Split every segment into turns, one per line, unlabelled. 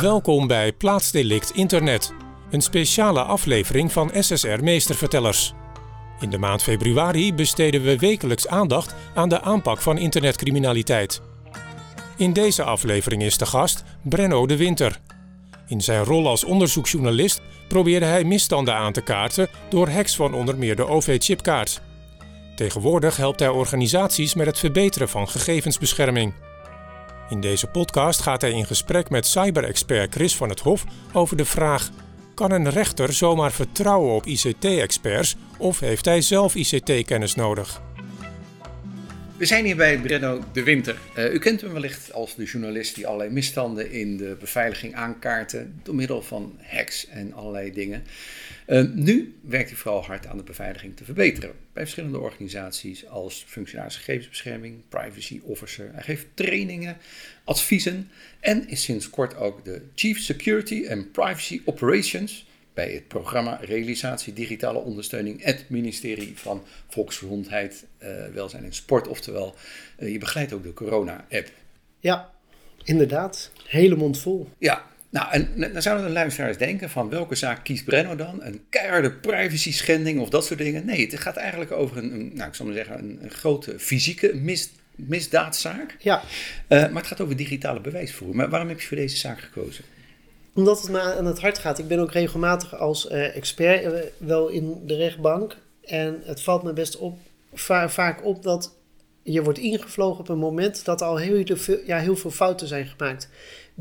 Welkom bij Plaatsdelict Internet, een speciale aflevering van SSR Meestervertellers. In de maand februari besteden we wekelijks aandacht aan de aanpak van internetcriminaliteit. In deze aflevering is de gast Brenno de Winter. In zijn rol als onderzoeksjournalist probeerde hij misstanden aan te kaarten door hacks van onder meer de OV-chipkaart. Tegenwoordig helpt hij organisaties met het verbeteren van gegevensbescherming. In deze podcast gaat hij in gesprek met cyberexpert Chris van het Hof over de vraag: kan een rechter zomaar vertrouwen op ICT-experts of heeft hij zelf ICT-kennis nodig?
We zijn hier bij Brenno de Winter. Uh, u kent hem wellicht als de journalist die allerlei misstanden in de beveiliging aankaarten door middel van hacks en allerlei dingen. Uh, nu werkt hij vooral hard aan de beveiliging te verbeteren bij verschillende organisaties als functionaris gegevensbescherming, privacy officer. Hij geeft trainingen, adviezen en is sinds kort ook de Chief Security and Privacy Operations bij het programma Realisatie Digitale Ondersteuning, het ministerie van Volksgezondheid, uh, Welzijn en Sport. Oftewel, uh, je begeleidt ook de corona-app.
Ja, inderdaad. Hele mond vol.
Ja, nou, en dan zouden de luisteraars denken van welke zaak kiest Brenno dan? Een keiharde privacy schending of dat soort dingen? Nee, het gaat eigenlijk over een, een nou, ik zal maar zeggen, een, een grote fysieke mis, misdaadzaak.
Ja.
Uh, maar het gaat over digitale bewijsvoering. Maar waarom heb je voor deze zaak gekozen?
Omdat het me aan het hart gaat. Ik ben ook regelmatig als uh, expert uh, wel in de rechtbank. En het valt me best op, va vaak op dat je wordt ingevlogen op een moment dat al heel, veel, ja, heel veel fouten zijn gemaakt.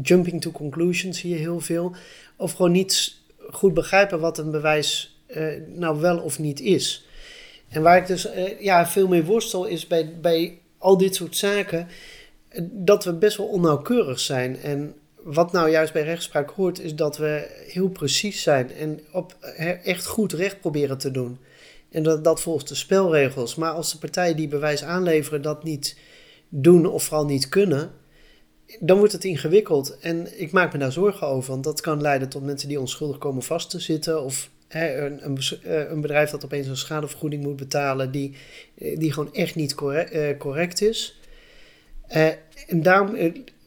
Jumping to conclusions zie je heel veel. Of gewoon niet goed begrijpen wat een bewijs uh, nou wel of niet is. En waar ik dus ja, veel mee worstel is bij, bij al dit soort zaken dat we best wel onnauwkeurig zijn. En wat nou juist bij rechtspraak hoort, is dat we heel precies zijn en op echt goed recht proberen te doen. En dat, dat volgens de spelregels. Maar als de partijen die bewijs aanleveren dat niet doen of vooral niet kunnen, dan wordt het ingewikkeld. En ik maak me daar zorgen over, want dat kan leiden tot mensen die onschuldig komen vast te zitten. Of hè, een, een, een, bedrijf dat opeens een schadevergoeding moet betalen die, die gewoon echt niet correct, correct is. En daarom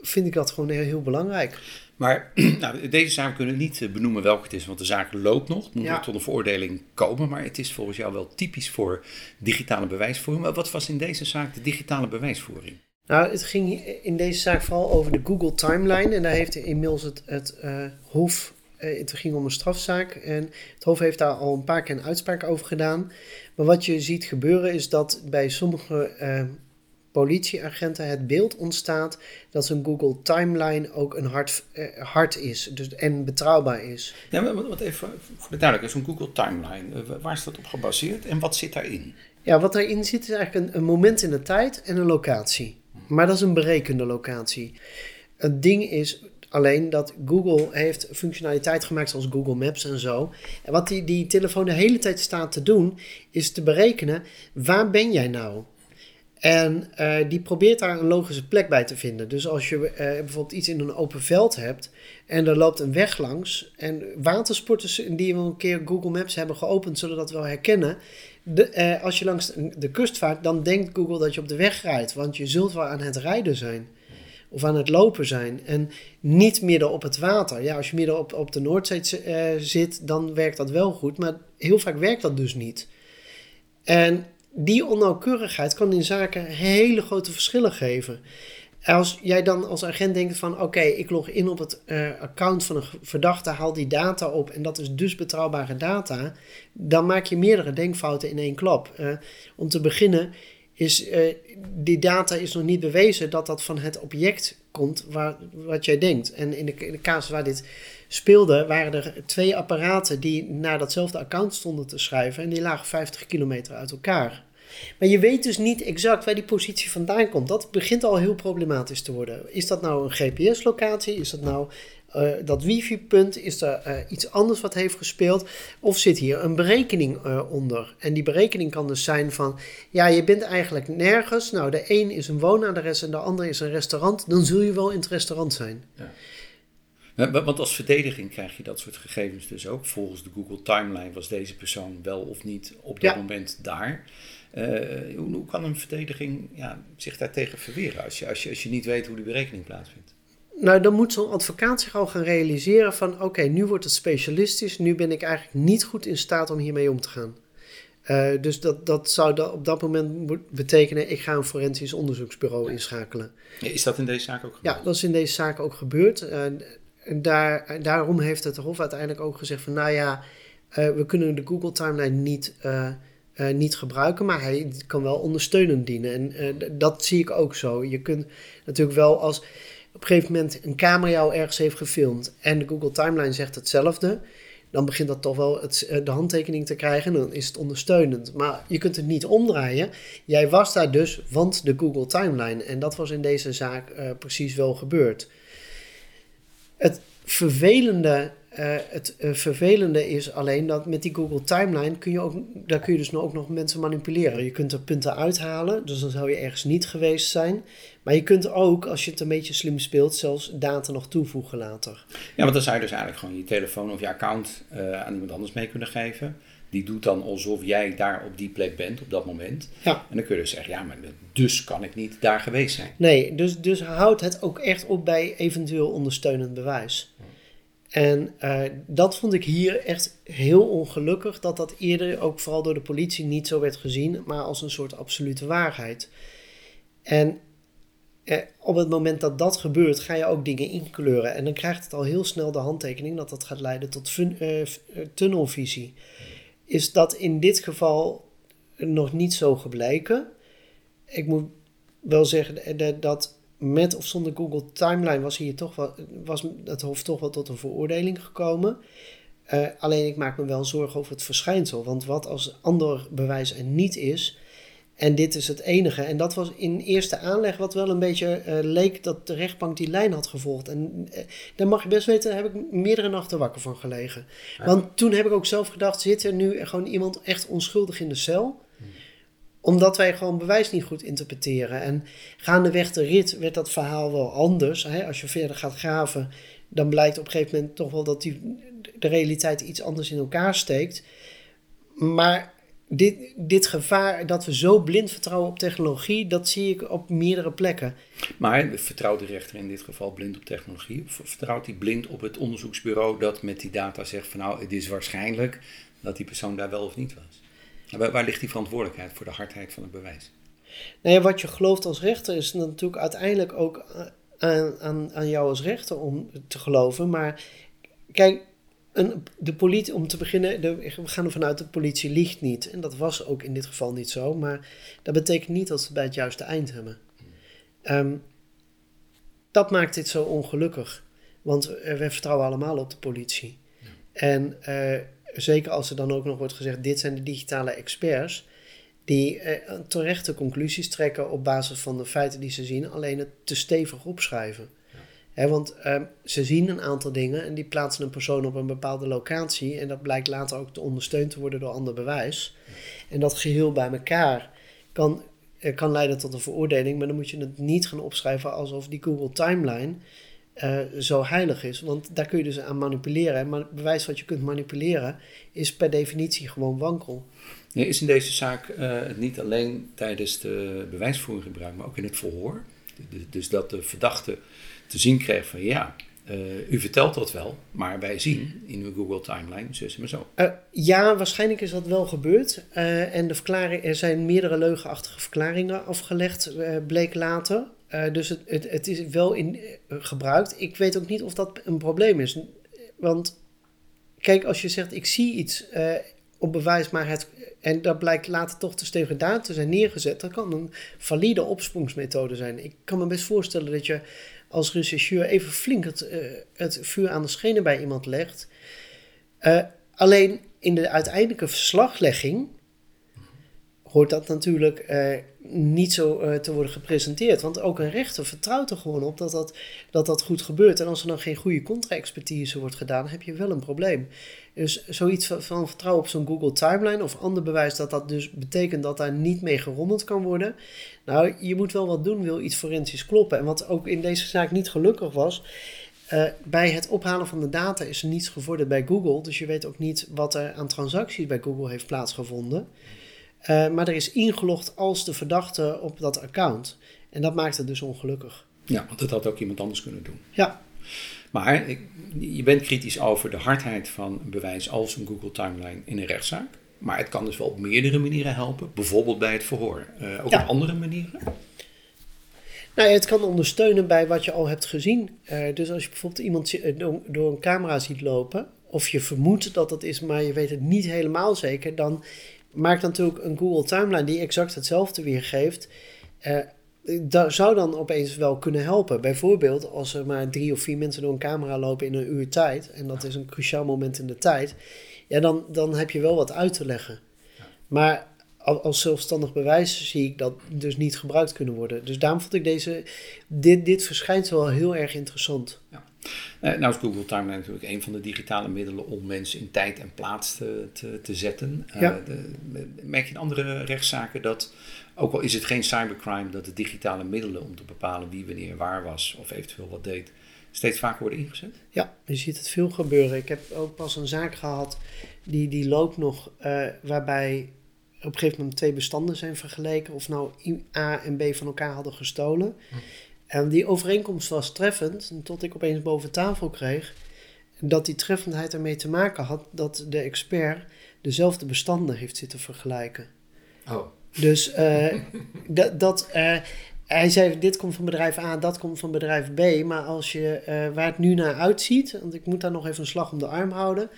vind ik dat gewoon heel, heel belangrijk.
Maar nou, deze zaak kunnen we niet benoemen welke het is, want de zaak loopt nog. Het moet ja. tot een veroordeling komen, maar het is volgens jou wel typisch voor digitale bewijsvoering. Maar wat was in deze zaak de digitale bewijsvoering?
Nou, het ging in deze zaak vooral over de Google Timeline. En daar heeft inmiddels het, het uh, Hof, uh, het ging om een strafzaak. En het Hof heeft daar al een paar keer een uitspraak over gedaan. Maar wat je ziet gebeuren is dat bij sommige uh, politieagenten het beeld ontstaat dat een Google Timeline ook een hard, uh, hard is dus, en betrouwbaar is.
Ja, maar wat even voor de duidelijkheid, zo'n Google Timeline, uh, waar is dat op gebaseerd en wat zit daarin?
Ja, wat daarin zit is eigenlijk een, een moment in de tijd en een locatie. Maar dat is een berekende locatie. Het ding is alleen dat Google heeft functionaliteit gemaakt zoals Google Maps en zo. En wat die, die telefoon de hele tijd staat te doen, is te berekenen waar ben jij nou? En uh, die probeert daar een logische plek bij te vinden. Dus als je uh, bijvoorbeeld iets in een open veld hebt en er loopt een weg langs. En watersporters die wel een keer Google Maps hebben geopend, zullen dat wel herkennen. De, uh, als je langs de kust vaart, dan denkt Google dat je op de weg rijdt. Want je zult wel aan het rijden zijn. Of aan het lopen zijn. En niet midden op het water. Ja, als je midden op, op de Noordzee zit, dan werkt dat wel goed. Maar heel vaak werkt dat dus niet. En die onnauwkeurigheid kan in zaken hele grote verschillen geven. Als jij dan als agent denkt van oké, ik log in op het uh, account van een verdachte, haal die data op en dat is dus betrouwbare data, dan maak je meerdere denkfouten in één klap. Om te beginnen is uh, die data is nog niet bewezen dat dat van het object komt waar, wat jij denkt. En in de, in de casus waar dit speelde, waren er twee apparaten die naar datzelfde account stonden te schrijven. En die lagen 50 kilometer uit elkaar. Maar je weet dus niet exact waar die positie vandaan komt. Dat begint al heel problematisch te worden. Is dat nou een GPS-locatie? Is dat nou uh, dat wifi-punt? Is er uh, iets anders wat heeft gespeeld? Of zit hier een berekening uh, onder? En die berekening kan dus zijn van... ja, je bent eigenlijk nergens. Nou, de een is een woonadres en de ander is een restaurant. Dan zul je wel in het restaurant zijn. Ja.
Want als verdediging krijg je dat soort gegevens dus ook. Volgens de Google Timeline was deze persoon wel of niet op dat ja. moment daar. Uh, hoe, hoe, kan een verdediging ja, zich daartegen verweren als je, als, je, als je niet weet hoe die berekening plaatsvindt?
Nou, dan moet zo'n advocaat zich al gaan realiseren van... oké, nu wordt het specialistisch. Nu ben ik eigenlijk niet goed in staat om hiermee om te gaan. Uh, dus dat, dat zou dat op dat moment betekenen... ik ga een forensisch onderzoeksbureau inschakelen.
Is dat in deze zaak ook gebeurd?
Ja, dat is in deze zaak ook gebeurd. Uh, en daar, daarom heeft het Hof uiteindelijk ook gezegd van... nou ja, uh, we kunnen de Google Timeline niet uh, niet gebruiken, maar hij kan wel ondersteunend dienen. En dat zie ik ook zo. Je kunt natuurlijk wel als op een gegeven moment een camera jou ergens heeft gefilmd en de Google Timeline zegt hetzelfde, dan begint dat toch wel het, de handtekening te krijgen en dan is het ondersteunend. Maar je kunt het niet omdraaien. Jij was daar dus, want de Google Timeline. En dat was in deze zaak precies wel gebeurd. Het vervelende uh, het uh, vervelende is alleen dat met die Google Timeline kun je ook, daar kun je dus ook nog mensen manipuleren. Je kunt er punten uithalen, dus dan zou je ergens niet geweest zijn. Maar je kunt ook, als je het een beetje slim speelt, zelfs data nog toevoegen later.
Ja, want dan zou je dus eigenlijk gewoon je telefoon of je account uh, aan iemand anders mee kunnen geven. Die doet dan alsof jij daar op die plek bent op dat moment.
Ja.
En dan kun je dus zeggen, ja, maar dus kan ik niet daar geweest zijn.
Nee, dus, dus houd het ook echt op bij eventueel ondersteunend bewijs. En uh, dat vond ik hier echt heel ongelukkig, dat dat eerder ook vooral door de politie niet zo werd gezien, maar als een soort absolute waarheid. En eh, op het moment dat dat gebeurt, ga je ook dingen inkleuren. En dan krijgt het al heel snel de handtekening dat dat gaat leiden tot fun, uh, tunnelvisie. Is dat in dit geval nog niet zo gebleken? Ik moet wel zeggen dat met of zonder Google Timeline was hier toch wel, was het Hof toch wel tot een veroordeling gekomen. Uh, alleen ik maak me wel zorgen over het verschijnsel. Want wat als ander bewijs er niet is. En dit is het enige. En dat was in eerste aanleg wat wel een beetje uh, leek dat de rechtbank die lijn had gevolgd. En uh, daar mag je best weten, daar heb ik meerdere nachten wakker van gelegen. Want toen heb ik ook zelf gedacht, zit er nu gewoon iemand echt onschuldig in de cel? omdat wij gewoon bewijs niet goed interpreteren. En gaandeweg de rit werd dat verhaal wel anders. Hè? Als je verder gaat graven, dan blijkt op een gegeven moment toch wel dat die, de realiteit iets anders in elkaar steekt. Maar dit, dit gevaar dat we zo blind vertrouwen op technologie, dat zie ik op meerdere plekken.
Maar vertrouwt de rechter in dit geval blind op technologie? Of vertrouwt hij blind op het onderzoeksbureau dat met die data zegt van nou, het is waarschijnlijk dat die persoon daar wel of niet was? Waar, waar ligt die verantwoordelijkheid voor de hardheid van het bewijs?
Nou ja, wat je gelooft als rechter is natuurlijk uiteindelijk ook aan, aan, aan jou als rechter om te geloven. Maar kijk, de politie, om te beginnen, de, we gaan ervan uit dat de politie liegt niet. En dat was ook in dit geval niet zo. Maar dat betekent niet dat ze bij het juiste eind hebben. Um, dat maakt dit zo ongelukkig. Want we vertrouwen allemaal op de politie. Ja. En uh, zeker als er dan ook nog wordt gezegd: dit zijn de digitale experts. Die eh, terechte conclusies trekken op basis van de feiten die ze zien, alleen het te stevig opschrijven. Want uh, ze zien een aantal dingen en die plaatsen een persoon op een bepaalde locatie. En dat blijkt later ook te ondersteund te worden door ander bewijs. En dat geheel bij elkaar kan, uh, kan leiden tot een veroordeling, maar dan moet je het niet gaan opschrijven alsof die Google Timeline uh, zo heilig is. Want daar kun je dus aan manipuleren. Maar het bewijs wat je kunt manipuleren is per definitie gewoon wankel.
Nee, is in deze zaak uh, niet alleen tijdens de bewijsvoering gebruikt, maar ook in het verhoor. Dus dat de verdachte te zien kreeg van ja, uh, u vertelt dat wel, maar wij zien in uw Google timeline zus maar zo.
Uh, ja, waarschijnlijk is dat wel gebeurd. Uh, en de verklaring, er zijn meerdere leugenachtige verklaringen afgelegd, bleek later. Dus het, het, het, is wel in, gebruikt. Ik weet ook niet of dat een probleem is. Want kijk, als je zegt ik zie iets op bewijs, maar het, en dat blijkt later toch te stevig gedaan te zijn neergezet, dat kan een valide opsprongsmethode zijn. Ik kan me best voorstellen dat je als rechercheur even flink het, het vuur aan de schenen bij iemand legt. alleen in de uiteindelijke verslaglegging hoort dat natuurlijk uh, niet zo uh, te worden gepresenteerd. Want ook een rechter vertrouwt er gewoon op dat dat, dat, dat goed gebeurt. En als er dan geen goede contra-expertise wordt gedaan, heb je wel een probleem. Dus zoiets van, vertrouwen op zo'n Google Timeline of ander bewijs dat dat dus betekent dat daar niet mee gerommeld kan worden. Nou, je moet wel wat doen, wil iets forensisch kloppen. En wat ook in deze zaak niet gelukkig was. Uh, bij het ophalen van de data is er niets gevorderd bij Google. Dus je weet ook niet wat er aan transacties bij Google heeft plaatsgevonden. Uh, maar er is ingelogd als de verdachte op dat account. En dat maakt het dus ongelukkig.
Ja, want dat had ook iemand anders kunnen doen.
Ja,
Maar ik, je bent kritisch over de hardheid van een bewijs als een Google Timeline in een rechtszaak. Maar het kan dus wel op meerdere manieren helpen. Bijvoorbeeld bij het verhoor. Eh, ook
Ja.
op andere manieren.
Nou ja, het kan ondersteunen bij wat je al hebt gezien. Eh, dus als je bijvoorbeeld iemand eh, door een camera ziet lopen, of je vermoedt dat dat is, maar je weet het niet helemaal zeker, dan maakt natuurlijk een Google Timeline die exact hetzelfde weergeeft. eh dat zou dan opeens wel kunnen helpen. Bijvoorbeeld als er maar drie of vier mensen door een camera lopen in een uur tijd, en dat is een cruciaal moment in de tijd, ja, dan, dan heb je wel wat uit te leggen. Maar al- als zelfstandig bewijs zie ik dat dus niet gebruikt kunnen worden. Dus daarom vond ik deze, dit, dit verschijnsel wel heel erg interessant.
Eh, nou is Google Timeline natuurlijk een van de digitale middelen om mensen in tijd en plaats te, te, te zetten. Eh,
Ja.
de- merk je in andere rechtszaken dat, ook al is het geen cybercrime, dat de digitale middelen om te bepalen wie wanneer waar was of eventueel wat deed, steeds vaker worden ingezet?
Ja, je ziet het veel gebeuren. Ik heb ook pas een zaak gehad, die, die loopt nog, eh, waarbij op een gegeven moment twee bestanden zijn vergeleken. Of nou A en B van elkaar hadden gestolen. En die overeenkomst was treffend, tot ik opeens boven tafel kreeg dat die treffendheid ermee te maken had dat de expert dezelfde bestanden heeft zitten vergelijken.
Oh.
Dus eh, dat, eh, hij zei, dit komt van bedrijf A, dat komt van bedrijf B. Maar als je, eh, waar het nu naar uitziet, want ik moet daar nog even een slag om de arm houden,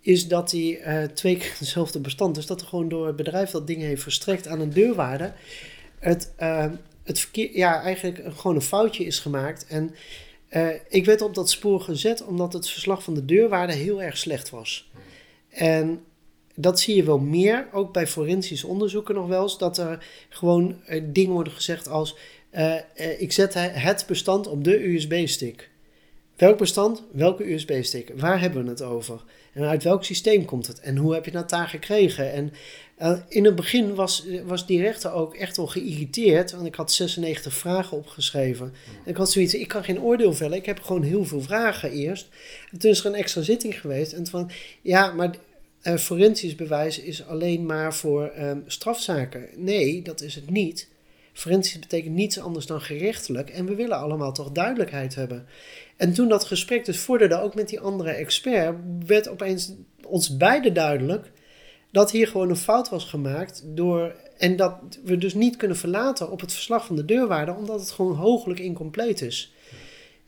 is dat hij twee keer hetzelfde bestand, dus dat er gewoon door het bedrijf dat ding heeft verstrekt aan een deurwaarde, het, eh, het verkeer, ja, eigenlijk gewoon een foutje is gemaakt. En eh, ik werd op dat spoor gezet omdat het verslag van de deurwaarde heel erg slecht was. En dat zie je wel meer, ook bij forensisch onderzoeken nog wel eens, dat er gewoon eh, dingen worden gezegd als: eh, ik zet he- het bestand op de USB-stick. Welk bestand? Welke USB-stick? Waar hebben we het over? En uit welk systeem komt het? En hoe heb je dat daar gekregen? En in het begin was, was die rechter ook echt wel geïrriteerd, want ik had 96 vragen opgeschreven. En ik had zoiets, ik kan geen oordeel vellen, ik heb gewoon heel veel vragen eerst. En toen is er een extra zitting geweest en van, ja, maar eh, forensisch bewijs is alleen maar voor ehm, strafzaken. Nee, dat is het niet. Forensisch betekent niets anders dan gerechtelijk. En we willen allemaal toch duidelijkheid hebben. En toen dat gesprek dus vorderde, ook met die andere expert, werd opeens ons beiden duidelijk dat hier gewoon een fout was gemaakt. Door, en dat we dus niet kunnen verlaten op het verslag van de deurwaarder, omdat het gewoon hooglijk incompleet is.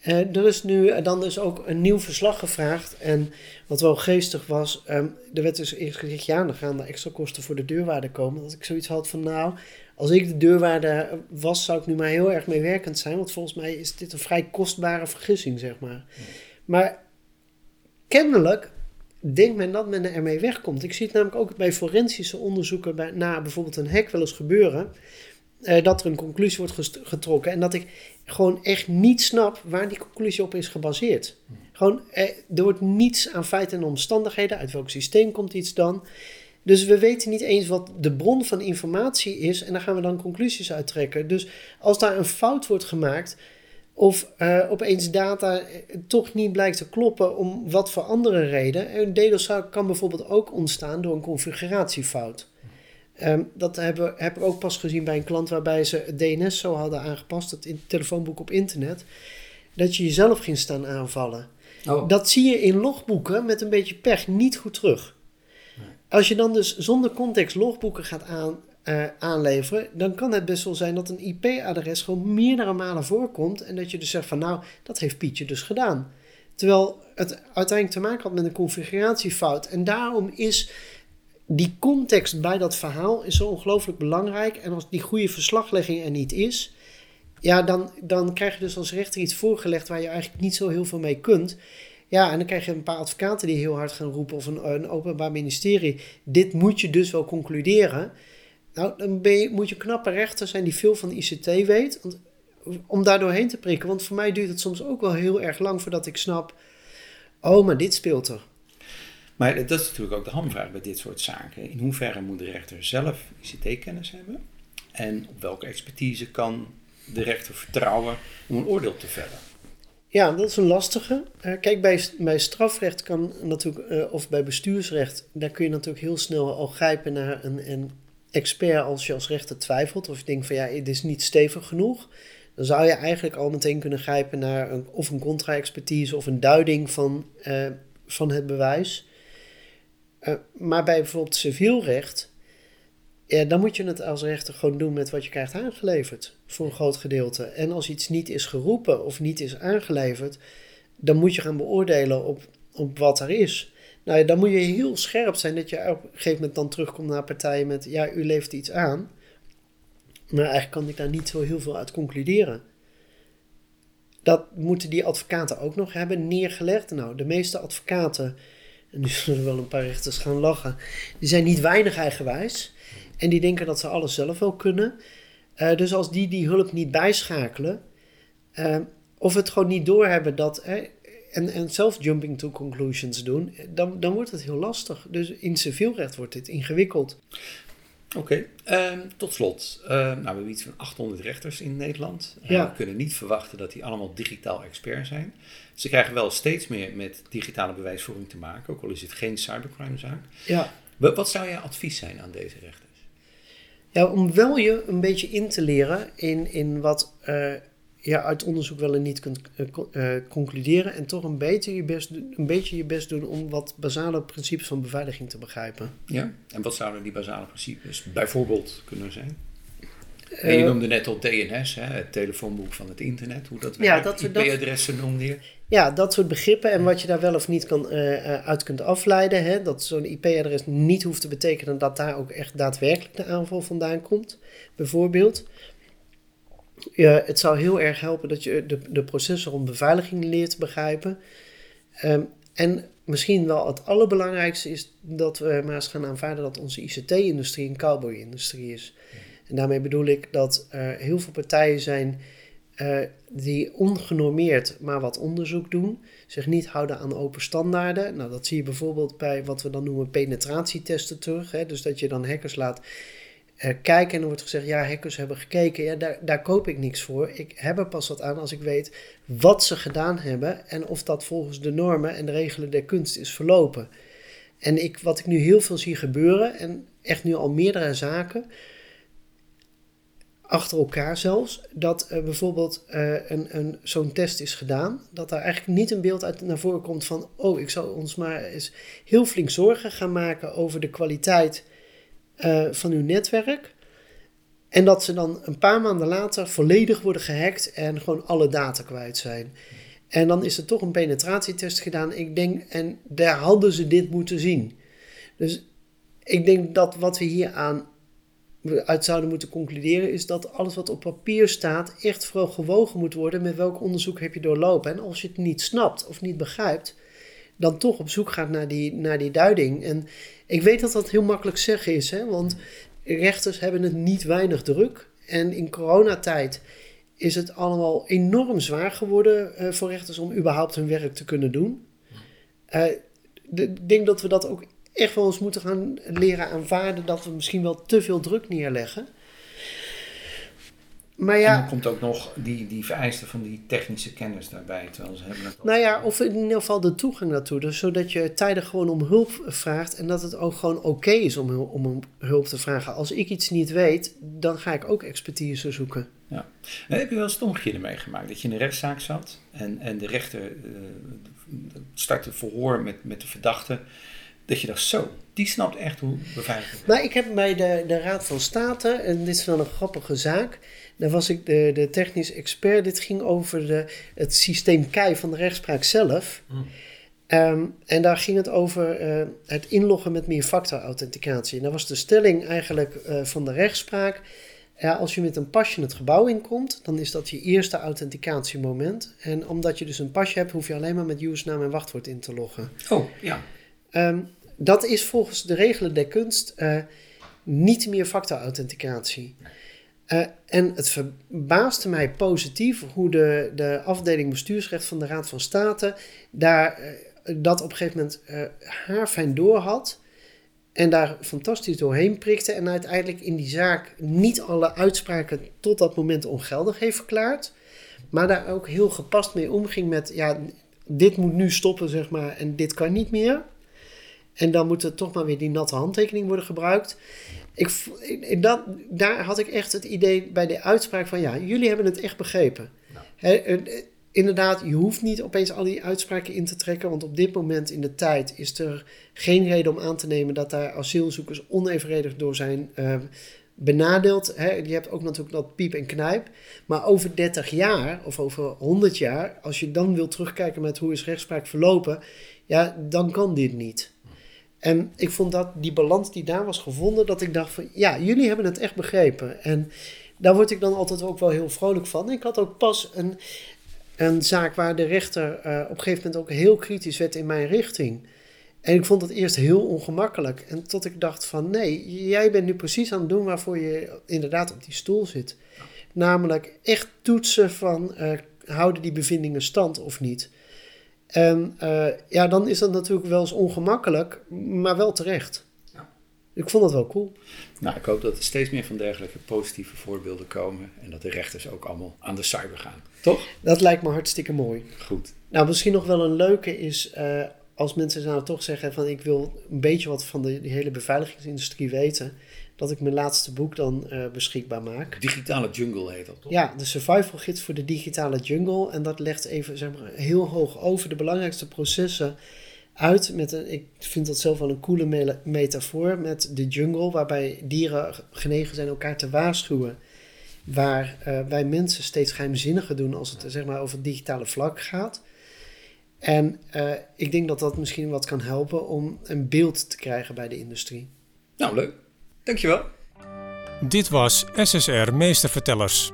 Eh, er is nu eh, dan dus ook een nieuw verslag gevraagd. En wat wel geestig was, ehm, er werd dus eerst gezegd, ja, dan gaan er extra kosten voor de deurwaarde komen. Dat ik zoiets had van, nou, als ik de deurwaarde was, zou ik nu maar heel erg meewerkend zijn. Want volgens mij is dit een vrij kostbare vergissing, zeg maar. Maar kennelijk denkt men dat men ermee wegkomt. Ik zie het namelijk ook bij forensische onderzoeken bij, na bijvoorbeeld een hack wel eens gebeuren. eh, dat er een conclusie wordt getrokken. En dat ik gewoon echt niet snap waar die conclusie op is gebaseerd. Gewoon, eh, er wordt niets aan feiten en omstandigheden. Uit welk systeem komt iets dan? Dus we weten niet eens wat de bron van informatie is. En daar gaan we dan conclusies uit trekken. Dus als daar een fout wordt gemaakt. Of eh, opeens data eh, toch niet blijkt te kloppen om wat voor andere reden. Een DDoS kan bijvoorbeeld ook ontstaan door een configuratiefout. Ehm, dat hebben, heb ik ook pas gezien bij een klant waarbij ze het DNS zo hadden aangepast, het in- telefoonboek op internet, dat je jezelf ging staan aanvallen.
Oh.
Dat zie je in logboeken met een beetje pech niet goed terug. Als je dan dus zonder context logboeken gaat aan, eh, aanleveren, dan kan het best wel zijn dat een IP-adres gewoon meerdere malen voorkomt en dat je dus zegt van nou, dat heeft Pietje dus gedaan. Terwijl het uiteindelijk te maken had met een configuratiefout. En daarom is die context bij dat verhaal is zo ongelooflijk belangrijk. En als die goede verslaglegging er niet is, ja, dan, dan krijg je dus als rechter iets voorgelegd waar je eigenlijk niet zo heel veel mee kunt. Ja, en dan krijg je een paar advocaten die heel hard gaan roepen of een, een openbaar ministerie. Dit moet je dus wel concluderen. Nou, dan ben je, moet je een knappe rechter zijn die veel van de ICT weet. Want, om daar doorheen te prikken. Want voor mij duurt het soms ook wel heel erg lang voordat ik snap. Oh, maar dit speelt er.
Maar dat is natuurlijk ook de hamvraag bij dit soort zaken. In hoeverre moet de rechter zelf ICT-kennis hebben? En op welke expertise kan de rechter vertrouwen om een oordeel te vellen?
Ja, dat is een lastige. Eh, kijk, bij, bij strafrecht kan natuurlijk, eh, of bij bestuursrecht, daar kun je natuurlijk heel snel al grijpen naar een, een expert als je als rechter twijfelt. Of je denkt van ja, dit is niet stevig genoeg. dan zou je eigenlijk al meteen kunnen grijpen naar een, of een contra-expertise of een duiding van, eh, van het bewijs. Eh, maar bij bijvoorbeeld civiel recht, ja, dan moet je het als rechter gewoon doen met wat je krijgt aangeleverd, voor een groot gedeelte. En als iets niet is geroepen of niet is aangeleverd, dan moet je gaan beoordelen op, op wat er is. Nou ja, dan moet je heel scherp zijn dat je op een gegeven moment dan terugkomt naar partijen met, ja, u levert iets aan. Maar eigenlijk kan ik daar niet zo heel veel uit concluderen. Dat moeten die advocaten ook nog hebben neergelegd. Nou, de meeste advocaten, en nu zullen wel een paar rechters gaan lachen, die zijn niet weinig eigenwijs. En die denken dat ze alles zelf wel kunnen. Uh, dus als die die hulp niet bijschakelen, uh, of het gewoon niet doorhebben dat, en, en zelf jumping to conclusions doen, dan, dan wordt het heel lastig. Dus in civielrecht wordt dit ingewikkeld.
Oké, okay. um, tot slot. Uh, nou, we hebben iets van 800 rechters in Nederland. Uh, ja. We kunnen niet verwachten dat die allemaal digitaal expert zijn. Ze krijgen wel steeds meer met digitale bewijsvoering te maken, ook al is het geen cybercrimezaak.
Ja.
Wat zou jouw advies zijn aan deze rechters?
Ja, om wel je een beetje in te leren in, in wat uh, je uit onderzoek wel en niet kunt uh, concluderen. En toch een beetje, je best, een beetje je best doen om wat basale principes van beveiliging te begrijpen.
Ja, en wat zouden die basale principes bijvoorbeeld kunnen zijn? En je noemde net al DNS, hè, het telefoonboek van het internet, hoe dat werkt. Ja, IP-adressen noemde je.
Ja, dat soort begrippen en wat je daar wel of niet kan, uh, uit kunt afleiden. Hè, dat zo'n IP-adres niet hoeft te betekenen dat daar ook echt daadwerkelijk de aanval vandaan komt, bijvoorbeeld. Ja, het zou heel erg helpen dat je de, de processen rond beveiliging leert begrijpen. Um, en misschien wel het allerbelangrijkste is dat we maar eens gaan aanvaarden dat onze ICT-industrie een cowboy-industrie is. En daarmee bedoel ik dat er heel veel partijen zijn uh, die ongenormeerd maar wat onderzoek doen, zich niet houden aan open standaarden. Nou, dat zie je bijvoorbeeld bij wat we dan noemen penetratietesten terug. Hè? Dus dat je dan hackers laat kijken en dan wordt gezegd, ja, hackers hebben gekeken. Ja, daar, daar koop ik niks voor. Ik heb er pas wat aan als ik weet wat ze gedaan hebben en of dat volgens de normen en de regelen der kunst is verlopen. En ik, wat ik nu heel veel zie gebeuren, en echt nu al meerdere zaken, achter elkaar zelfs, dat uh, bijvoorbeeld uh, een, een, zo'n test is gedaan, dat daar eigenlijk niet een beeld uit naar voren komt van, oh, ik zou ons maar eens heel flink zorgen gaan maken over de kwaliteit uh, van uw netwerk. En dat ze dan een paar maanden later volledig worden gehackt en gewoon alle data kwijt zijn. En dan is er toch een penetratietest gedaan. Ik denk, en daar hadden ze dit moeten zien. Dus ik denk dat wat we hier aan uit zouden moeten concluderen, is dat alles wat op papier staat echt vooral gewogen moet worden met welk onderzoek heb je doorlopen. En als je het niet snapt of niet begrijpt, dan toch op zoek gaat naar die, naar die duiding. En ik weet dat dat heel makkelijk zeggen is, hè, want rechters hebben het niet weinig druk. En in coronatijd is het allemaal enorm zwaar geworden uh, voor rechters om überhaupt hun werk te kunnen doen. Uh, ik denk dat we dat ook echt wel eens moeten gaan leren aanvaarden dat we misschien wel te veel druk neerleggen.
Maar ja, en dan komt ook nog die, die vereiste van die technische kennis daarbij. Terwijl ze hebben
nou ja, of in ieder geval de toegang daartoe. Dus zodat je tijdig gewoon om hulp vraagt en dat het ook gewoon oké is om, om hulp te vragen. Als ik iets niet weet, dan ga ik ook expertise zoeken.
Ja. En heb je wel eens het omgekeerde meegemaakt? Dat je in een rechtszaak zat en, en de rechter uh, startte verhoor met, met de verdachte. Dat je dacht, zo, die snapt echt hoe beveiliging.
Nou, ik heb bij de, de Raad van State, en dit is wel een grappige zaak, daar was ik de, de technisch expert. Dit ging over de, het systeem KEI van de rechtspraak zelf. Mm. Um, en daar ging het over uh, het inloggen met meerfactor-authenticatie. En dat was de stelling eigenlijk uh, van de rechtspraak. Ja, als je met een pasje het gebouw inkomt, dan is dat je eerste authenticatiemoment. En omdat je dus een pasje hebt, hoef je alleen maar met usernaam en wachtwoord in te loggen.
Oh, ja.
Um, dat is volgens de regelen der kunst uh, niet meer factor-authenticatie. Uh, en het verbaasde mij positief hoe de, de afdeling bestuursrecht van de Raad van State daar, uh, dat op een gegeven moment uh, haarfijn door had. En daar fantastisch doorheen prikte. En uiteindelijk in die zaak niet alle uitspraken tot dat moment ongeldig heeft verklaard. Maar daar ook heel gepast mee omging met, ja, dit moet nu stoppen, zeg maar, en dit kan niet meer. En dan moet er toch maar weer die natte handtekening worden gebruikt. Ik, dat, daar had ik echt het idee bij de uitspraak van ja, jullie hebben het echt begrepen. Nou. inderdaad, je hoeft niet opeens al die uitspraken in te trekken, want op dit moment in de tijd is er geen reden om aan te nemen dat daar asielzoekers onevenredig door zijn uh, benadeeld. Hè? Je hebt ook natuurlijk dat piep en knijp. Maar over 30 jaar of over 100 jaar, als je dan wil terugkijken met hoe is rechtspraak verlopen, ja, dan kan dit niet. En ik vond dat die balans die daar was gevonden, dat ik dacht van ja, jullie hebben het echt begrepen. En daar word ik dan altijd ook wel heel vrolijk van. Ik had ook pas een, een zaak waar de rechter uh, op een gegeven moment ook heel kritisch werd in mijn richting. En ik vond het eerst heel ongemakkelijk. En tot ik dacht van nee, jij bent nu precies aan het doen waarvoor je inderdaad op die stoel zit. Namelijk echt toetsen van uh, houden die bevindingen stand of niet. En uh, ja, dan is dat natuurlijk wel eens ongemakkelijk, maar wel terecht. Ja. Ik vond dat wel cool.
Nou, ik hoop dat er steeds meer van dergelijke positieve voorbeelden komen. En dat de rechters ook allemaal aan de cyber gaan. Toch?
Dat lijkt me hartstikke mooi.
Goed.
Nou, misschien nog wel een leuke is. Uh, als mensen nou toch zeggen van ik wil een beetje wat van de, die hele beveiligingsindustrie weten, dat ik mijn laatste boek dan uh, beschikbaar maak.
Digitale Jungle heet dat toch?
Ja, de survival gids voor de digitale jungle. En dat legt even zeg maar, heel hoog over de belangrijkste processen uit. Met een, ik vind dat zelf wel een coole metafoor met de jungle, waarbij dieren genegen zijn elkaar te waarschuwen. Waar uh, wij mensen steeds geheimzinniger doen als het zeg maar, over het digitale vlak gaat. En uh, ik denk dat dat misschien wat kan helpen om een beeld te krijgen bij de industrie.
Nou, leuk. Dankjewel.
Dit was SSR Meestervertellers.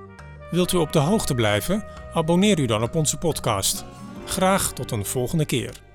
Wilt u op de hoogte blijven? Abonneer u dan op onze podcast. Graag tot een volgende keer.